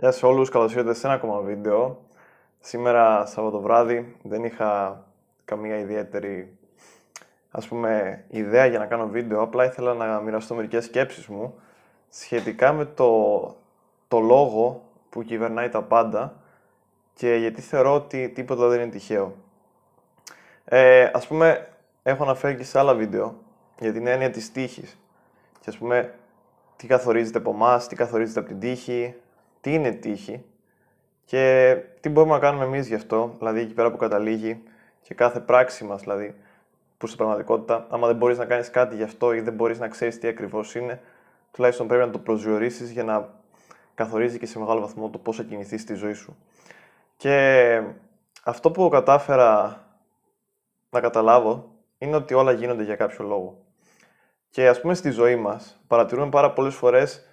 Γεια σε όλους, καλώς ήρθατε σε ένα ακόμα βίντεο. Σήμερα, Σάββατο βράδυ, δεν είχα καμία ιδιαίτερη ας πούμε, ιδέα για να κάνω βίντεο, απλά ήθελα να μοιραστώ μερικές σκέψεις μου σχετικά με το, το λόγο που κυβερνάει τα πάντα και γιατί θεωρώ ότι τίποτα δεν είναι τυχαίο. Ε, ας πούμε, έχω αναφέρει και σε άλλα βίντεο για την έννοια της τύχης και ας πούμε τι καθορίζεται από εμάς, τι καθορίζεται από την τύχη, τι είναι τύχη και τι μπορούμε να κάνουμε εμείς γι' αυτό, δηλαδή εκεί πέρα που καταλήγει και κάθε πράξη μας, δηλαδή που στην πραγματικότητα, άμα δεν μπορείς να κάνεις κάτι γι' αυτό ή δεν μπορείς να ξέρεις τι ακριβώς είναι, τουλάχιστον πρέπει να το προσδιορίσεις για να καθορίζει και σε μεγάλο βαθμό το πώς θα κινηθείς στη ζωή σου. Και αυτό που κατάφερα να καταλάβω είναι ότι όλα γίνονται για κάποιο λόγο. Και ας πούμε στη ζωή μας παρατηρούμε πάρα πολλές φορές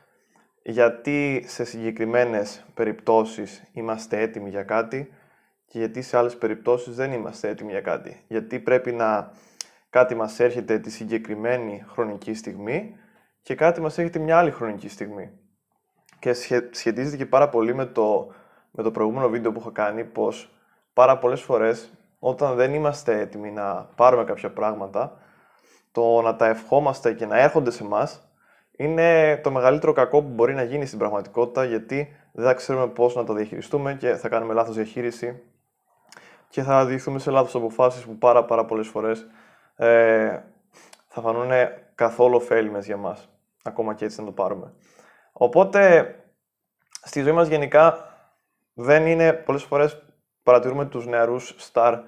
γιατί σε συγκεκριμένες περιπτώσεις είμαστε έτοιμοι για κάτι και γιατί σε άλλες περιπτώσεις δεν είμαστε έτοιμοι για κάτι. Γιατί πρέπει να κάτι μας έρχεται τη συγκεκριμένη χρονική στιγμή και κάτι μας έρχεται μια άλλη χρονική στιγμή. Και σχετίζεται και πάρα πολύ με το, με το προηγούμενο βίντεο που έχω κάνει πως πάρα πολλές φορές όταν δεν είμαστε έτοιμοι να πάρουμε κάποια πράγματα το να τα ευχόμαστε και να έρχονται σε μας είναι το μεγαλύτερο κακό που μπορεί να γίνει στην πραγματικότητα γιατί δεν θα ξέρουμε πώς να τα διαχειριστούμε και θα κάνουμε λάθος διαχείριση και θα διηγηθούμε σε λάθος αποφάσεις που πάρα πάρα πολλές φορές ε, θα φανούν καθόλου ωφέλιμες για μας, ακόμα και έτσι να το πάρουμε. Οπότε, στη ζωή μας γενικά δεν είναι, πολλές φορές παρατηρούμε τους νεαρούς στάρ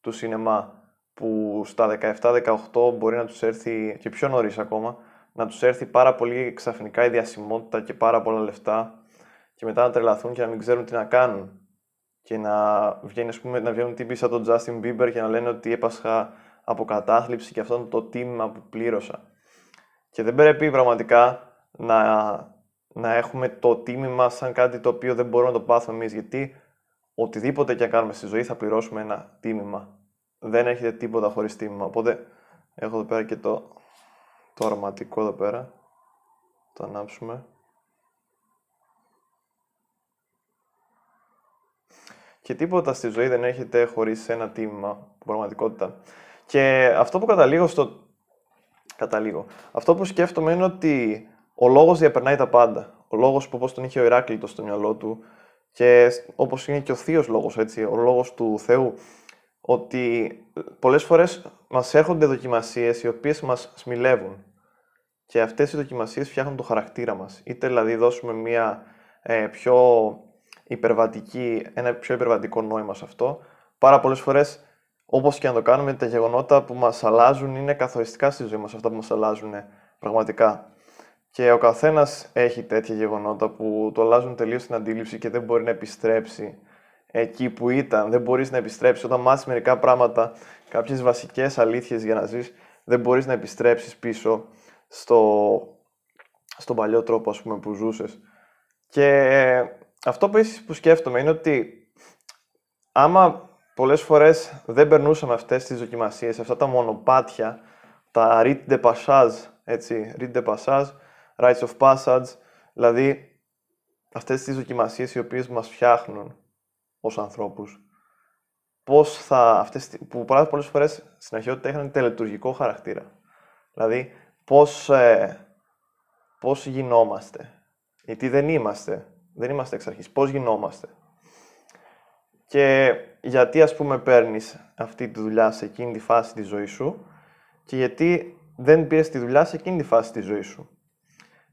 του σινεμά που στα 17-18 μπορεί να τους έρθει και πιο νωρίς ακόμα να τους έρθει πάρα πολύ ξαφνικά η διασημότητα και πάρα πολλά λεφτά και μετά να τρελαθούν και να μην ξέρουν τι να κάνουν. Και να, βγαίνει, πούμε, να βγαίνουν τύποι σαν τον Justin Bieber και να λένε ότι έπασχα από κατάθλιψη και αυτό είναι το τίμημα που πλήρωσα. Και δεν πρέπει πραγματικά να, να έχουμε το τίμημα σαν κάτι το οποίο δεν μπορούμε να το πάθουμε εμείς, γιατί οτιδήποτε και αν κάνουμε στη ζωή θα πληρώσουμε ένα τίμημα. Δεν έχετε τίποτα χωρίς τίμημα. Οπότε έχω εδώ πέρα και το το αρωματικό εδώ πέρα. Το ανάψουμε. Και τίποτα στη ζωή δεν έχετε χωρίς ένα τίμημα, πραγματικότητα. Και αυτό που καταλήγω στο... Καταλήγω. Αυτό που σκέφτομαι είναι ότι ο λόγος διαπερνάει τα πάντα. Ο λόγος που όπως τον είχε ο Ηράκλειτος στο μυαλό του και όπως είναι και ο θείος λόγος, έτσι, ο λόγος του Θεού, ότι πολλές φορές μας έρχονται δοκιμασίες οι οποίες μας σμιλεύουν. Και αυτές οι δοκιμασίες φτιάχνουν το χαρακτήρα μας. Είτε δηλαδή δώσουμε μια ε, πιο υπερβατική, ένα πιο υπερβατικό νόημα σε αυτό. Πάρα πολλές φορές, όπως και να το κάνουμε, τα γεγονότα που μας αλλάζουν είναι καθοριστικά στη ζωή μας, αυτά που μας αλλάζουν πραγματικά. Και ο καθένας έχει τέτοια γεγονότα που το αλλάζουν τελείως την αντίληψη και δεν μπορεί να επιστρέψει εκεί που ήταν. Δεν μπορείς να επιστρέψεις όταν μάθεις μερικά πράγματα, κάποιες βασικές αλήθειες για να ζεις, δεν μπορείς να επιστρέψεις πίσω στο, στον παλιό τρόπο ας πούμε, που ζούσες. Και αυτό που, που σκέφτομαι είναι ότι άμα πολλές φορές δεν περνούσαμε αυτές τις δοκιμασίες, αυτά τα μονοπάτια, τα rite de passage, έτσι, rite de passage, rites of passage, δηλαδή αυτές τις δοκιμασίες οι οποίες μας φτιάχνουν ως ανθρώπους, πώς θα, αυτές, που πολλές φορές στην αρχαιότητα είχαν τελετουργικό χαρακτήρα. Δηλαδή, πώς, ε, πώς γινόμαστε. Γιατί δεν είμαστε. Δεν είμαστε εξ αρχής. Πώς γινόμαστε. Και γιατί ας πούμε παίρνεις αυτή τη δουλειά σε εκείνη τη φάση της ζωής σου και γιατί δεν πήρες τη δουλειά σε εκείνη τη φάση της ζωής σου.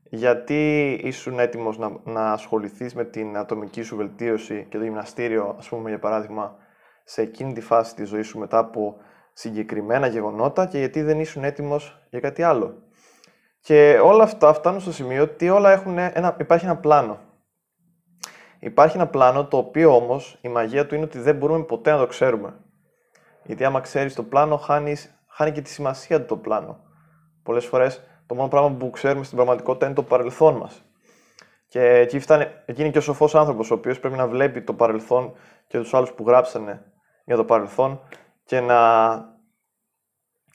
Γιατί ήσουν έτοιμος να, να ασχοληθείς με την ατομική σου βελτίωση και το γυμναστήριο, ας πούμε για παράδειγμα, σε εκείνη τη φάση της ζωής σου μετά από συγκεκριμένα γεγονότα και γιατί δεν ήσουν έτοιμος για κάτι άλλο. Και όλα αυτά φτάνουν στο σημείο ότι όλα έχουν ένα, υπάρχει ένα πλάνο. Υπάρχει ένα πλάνο το οποίο όμως η μαγεία του είναι ότι δεν μπορούμε ποτέ να το ξέρουμε. Γιατί άμα ξέρεις το πλάνο χάνεις, χάνει και τη σημασία του το πλάνο. Πολλές φορές το μόνο πράγμα που ξέρουμε στην πραγματικότητα είναι το παρελθόν μας. Και εκεί, φτάνει, εκεί είναι και ο σοφός άνθρωπος, ο οποίος πρέπει να βλέπει το παρελθόν και τους άλλους που γράψανε για το παρελθόν και να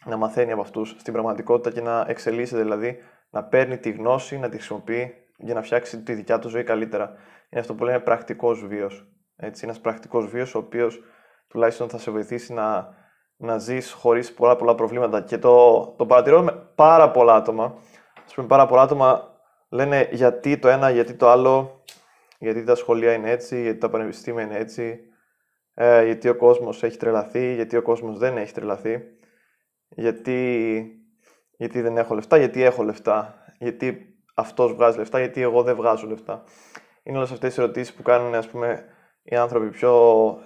να μαθαίνει από αυτούς στην πραγματικότητα και να εξελίσσεται, δηλαδή να παίρνει τη γνώση, να τη χρησιμοποιεί για να φτιάξει τη δικιά του ζωή καλύτερα. Είναι αυτό που λέμε πρακτικός βίος. Έτσι, ένας πρακτικός βίος, ο οποίος τουλάχιστον θα σε βοηθήσει να, να ζεις χωρίς πολλά πολλά προβλήματα. Και το, το παρατηρώ με πάρα πολλά άτομα. Α πούμε, πάρα πολλά άτομα λένε γιατί το ένα, γιατί το άλλο, γιατί τα σχολεία είναι έτσι, γιατί τα πανεπιστήμια είναι έτσι, ε, γιατί ο κόσμος έχει τρελαθεί, γιατί ο κόσμος δεν έχει τρελαθεί, γιατί, γιατί δεν έχω λεφτά, γιατί έχω λεφτά, γιατί αυτός βγάζει λεφτά, γιατί εγώ δεν βγάζω λεφτά. Είναι όλες αυτές οι ερωτήσεις που κάνουν ας πούμε, οι άνθρωποι πιο,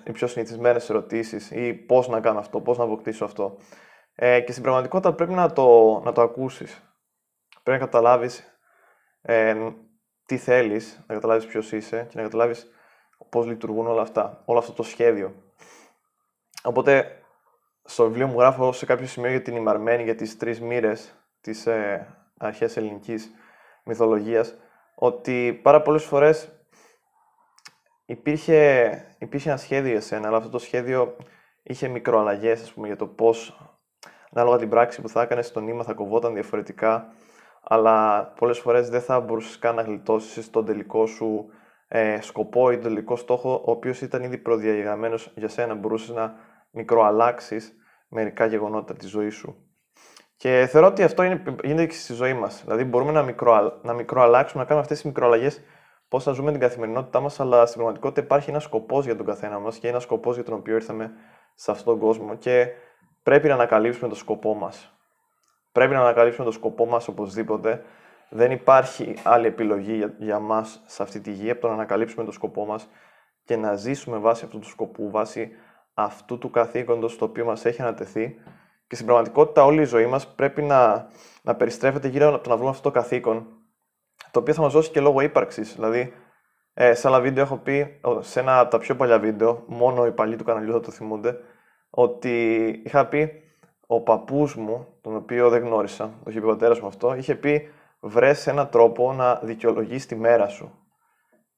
οι πιο συνηθισμένες ερωτήσεις ή πώς να κάνω αυτό, πώς να αποκτήσω αυτό. Ε, και στην πραγματικότητα πρέπει να το, να το ακούσεις. Πρέπει να καταλάβεις ε, τι θέλεις, να καταλάβεις ποιος είσαι και να καταλάβεις πώς λειτουργούν όλα αυτά, όλο αυτό το σχέδιο. Οπότε, στο βιβλίο μου γράφω σε κάποιο σημείο για την ημαρμένη, για τις τρεις μοίρες της ε, αρχαίας ελληνικής μυθολογίας, ότι πάρα πολλές φορές υπήρχε, υπήρχε ένα σχέδιο για σένα, αλλά αυτό το σχέδιο είχε μικροαλλαγές, ας πούμε, για το πώς, ανάλογα την πράξη που θα έκανες, το νήμα θα κοβόταν διαφορετικά, αλλά πολλές φορές δεν θα μπορούσες καν να γλιτώσεις τον τελικό σου ε, σκοπό ή τον τελικό στόχο, ο οποίος ήταν ήδη προδιαγεγραμμένος για σένα. Μπορούσες να μικροαλλάξεις μερικά γεγονότα της ζωής σου. Και θεωρώ ότι αυτό είναι, γίνεται και στη ζωή μας. Δηλαδή, μπορούμε να, μικρο, να μικροαλλάξουμε, να κάνουμε αυτές τις μικροαλλαγές πώς θα ζούμε την καθημερινότητά μας, αλλά στην πραγματικότητα υπάρχει ένας σκοπός για τον καθένα μας και ένας σκοπός για τον οποίο ήρθαμε σε αυτόν τον κόσμο. Και πρέπει να ανακαλύψουμε το σκοπό μας. Πρέπει να ανακαλύψουμε το σκοπό μας οπωσδήποτε δεν υπάρχει άλλη επιλογή για, για μας σε αυτή τη γη από το να ανακαλύψουμε το σκοπό μας και να ζήσουμε βάσει αυτού του σκοπού, βάσει αυτού του καθήκοντος το οποίο μας έχει ανατεθεί και στην πραγματικότητα όλη η ζωή μας πρέπει να, να περιστρέφεται γύρω από το να βρούμε αυτό το καθήκον το οποίο θα μας δώσει και λόγο ύπαρξης. Δηλαδή, ε, σε άλλα βίντεο έχω πει, σε ένα από τα πιο παλιά βίντεο, μόνο οι παλιοί του καναλιού θα το θυμούνται, ότι είχα πει ο παππούς μου, τον οποίο δεν γνώρισα, το είχε πει ο πατέρας μου αυτό, είχε πει βρες έναν τρόπο να δικαιολογείς τη μέρα σου.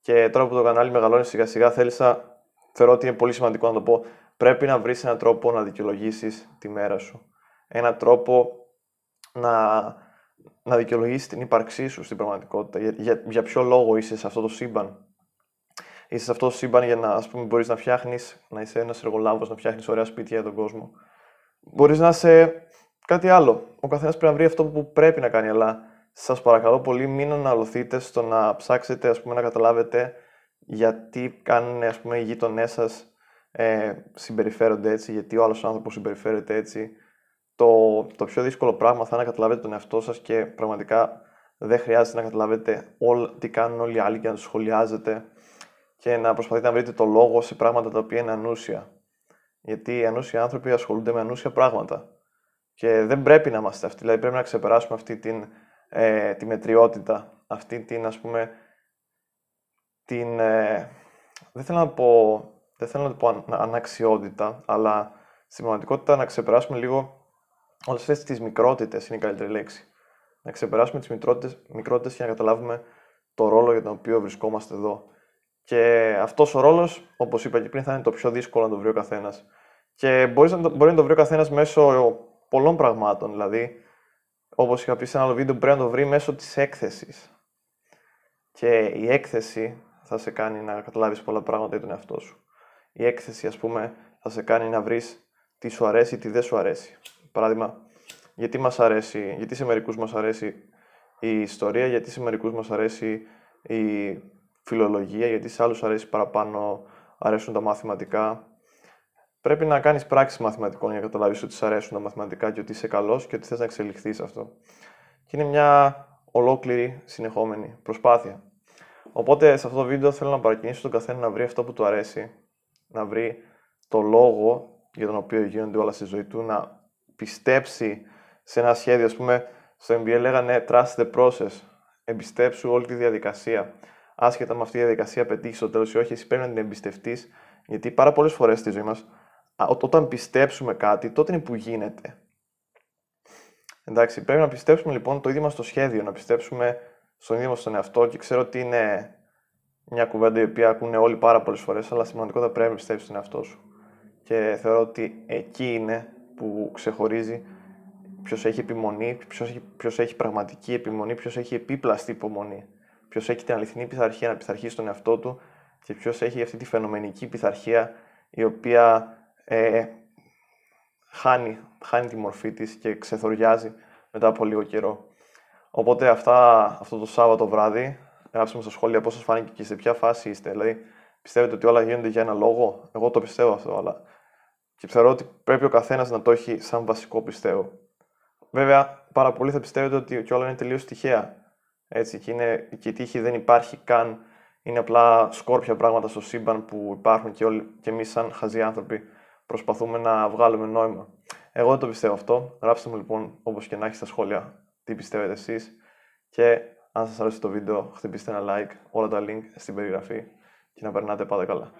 Και τώρα που το κανάλι μεγαλώνει σιγά σιγά, θέλησα, θεωρώ ότι είναι πολύ σημαντικό να το πω, πρέπει να βρεις έναν τρόπο να δικαιολογήσεις τη μέρα σου. Έναν τρόπο να, να δικαιολογήσεις την ύπαρξή σου στην πραγματικότητα. Για, για, για ποιο λόγο είσαι σε αυτό το σύμπαν. Είσαι σε αυτό το σύμπαν για να, ας πούμε, μπορείς να φτιάχνεις, να είσαι ένας εργολάβος, να φτιάχνεις ωραία σπίτια για τον κόσμο. Μπορείς να είσαι κάτι άλλο. Ο καθένας πρέπει να βρει αυτό που πρέπει να κάνει, αλλά σας παρακαλώ πολύ μην αναλωθείτε στο να ψάξετε ας πούμε, να καταλάβετε γιατί κάνουν ας πούμε, οι γείτονές σας ε, συμπεριφέρονται έτσι, γιατί ο άλλος άνθρωπος συμπεριφέρεται έτσι. Το, το πιο δύσκολο πράγμα θα είναι να καταλάβετε τον εαυτό σας και πραγματικά δεν χρειάζεται να καταλάβετε όλα, τι κάνουν όλοι οι άλλοι και να τους σχολιάζετε και να προσπαθείτε να βρείτε το λόγο σε πράγματα τα οποία είναι ανούσια. Γιατί οι ανούσιοι άνθρωποι ασχολούνται με ανούσια πράγματα. Και δεν πρέπει να είμαστε αυτοί. Δηλαδή πρέπει να ξεπεράσουμε αυτή την ε, τη μετριότητα, αυτή την ας πούμε, την, ε, δεν θέλω να πω, δεν θέλω να το πω αναξιότητα, αλλά στην πραγματικότητα να ξεπεράσουμε λίγο όλες αυτές τις μικρότητες, είναι η καλύτερη λέξη. Να ξεπεράσουμε τις μικρότητες, μικρότητες και να καταλάβουμε το ρόλο για τον οποίο βρισκόμαστε εδώ. Και αυτός ο ρόλος, όπως είπα και πριν, θα είναι το πιο δύσκολο να το βρει ο καθένας. Και μπορείς να το, μπορεί να το βρει ο καθένας μέσω πολλών πραγμάτων. Δηλαδή, Όπως είχα πει σε ένα άλλο βίντεο, πρέπει να το βρει μέσω της έκθεσης. Και η έκθεση θα σε κάνει να καταλάβεις πολλά πράγματα για τον εαυτό σου. Η έκθεση, ας πούμε, θα σε κάνει να βρεις τι σου αρέσει ή τι δεν σου αρέσει. Παράδειγμα, γιατί μας αρέσει, γιατί σε μερικούς μας αρέσει η ιστορία, γιατί σε μερικούς μας αρέσει η φιλολογία, γιατί σε άλλους αρέσει παραπάνω, αρέσουν τα μαθηματικά, πρέπει να κάνεις πράξει μαθηματικών για να καταλάβεις ότι σε αρέσουν τα μαθηματικά και ότι είσαι καλός και ότι θες να εξελιχθείς αυτό. Και είναι μια ολόκληρη συνεχόμενη προσπάθεια. Οπότε σε αυτό το βίντεο θέλω να παρακινήσω τον καθένα να βρει αυτό που του αρέσει, να βρει το λόγο για τον οποίο γίνονται όλα στη ζωή του, να πιστέψει σε ένα σχέδιο. Α πούμε, στο MBA λέγανε trust the process. Εμπιστέψου όλη τη διαδικασία. Άσχετα με αυτή τη διαδικασία πετύχεις στο τέλος ή όχι, εσύ πρέπει να την εμπιστευτείς, γιατί πάρα πολλές φορές στη ζωή μας όταν πιστέψουμε κάτι, τότε είναι που γίνεται. Εντάξει, πρέπει να πιστέψουμε λοιπόν το ίδιο μας το σχέδιο, να πιστέψουμε στον ίδιο μας τον εαυτό και ξέρω ότι είναι μια κουβέντα η οποία ακούνε όλοι πάρα πολλές φορές, αλλά σημαντικότητα πρέπει να πιστέψεις στον εαυτό σου. Και θεωρώ ότι εκεί είναι που ξεχωρίζει ποιος έχει επιμονή, ποιος έχει, ποιος έχει πραγματική επιμονή, ποιος έχει επίπλαστη υπομονή. ποιος έχει την αληθινή πειθαρχία να πειθαρχεί στον εαυτό του και ποιος έχει αυτή τη φαινομενική πειθαρχία η οποία ε, χάνει, χάνει τη μορφή της και ξεθοριάζει μετά από λίγο καιρό. Οπότε αυτά, αυτό το Σάββατο βράδυ, γράψτε μου στα σχόλια πώς σας φάνηκε και σε ποια φάση είστε. Δηλαδή, πιστεύετε ότι όλα γίνονται για ένα λόγο; Εγώ το πιστεύω αυτό, αλλά και θεωρώ ότι πρέπει ο καθένας να το έχει σαν βασικό πιστεύω. Βέβαια, πάρα πολλοί θα πιστεύετε ότι και όλα είναι τελείως τυχαία. Έτσι, και, είναι, και η τύχη δεν υπάρχει καν. Είναι απλά σκόρπια πράγματα στο σύμπαν που υπάρχουν και, όλοι, και εμείς, σαν χαζοί άνθρωποι, προσπαθούμε να βγάλουμε νόημα. Εγώ δεν το πιστεύω αυτό. Γράψτε μου λοιπόν, όπως και να έχει στα σχόλια, τι πιστεύετε εσείς. Και αν σας αρέσει το βίντεο, χτυπήστε ένα like, όλα τα link στην περιγραφή και να περνάτε πάντα καλά.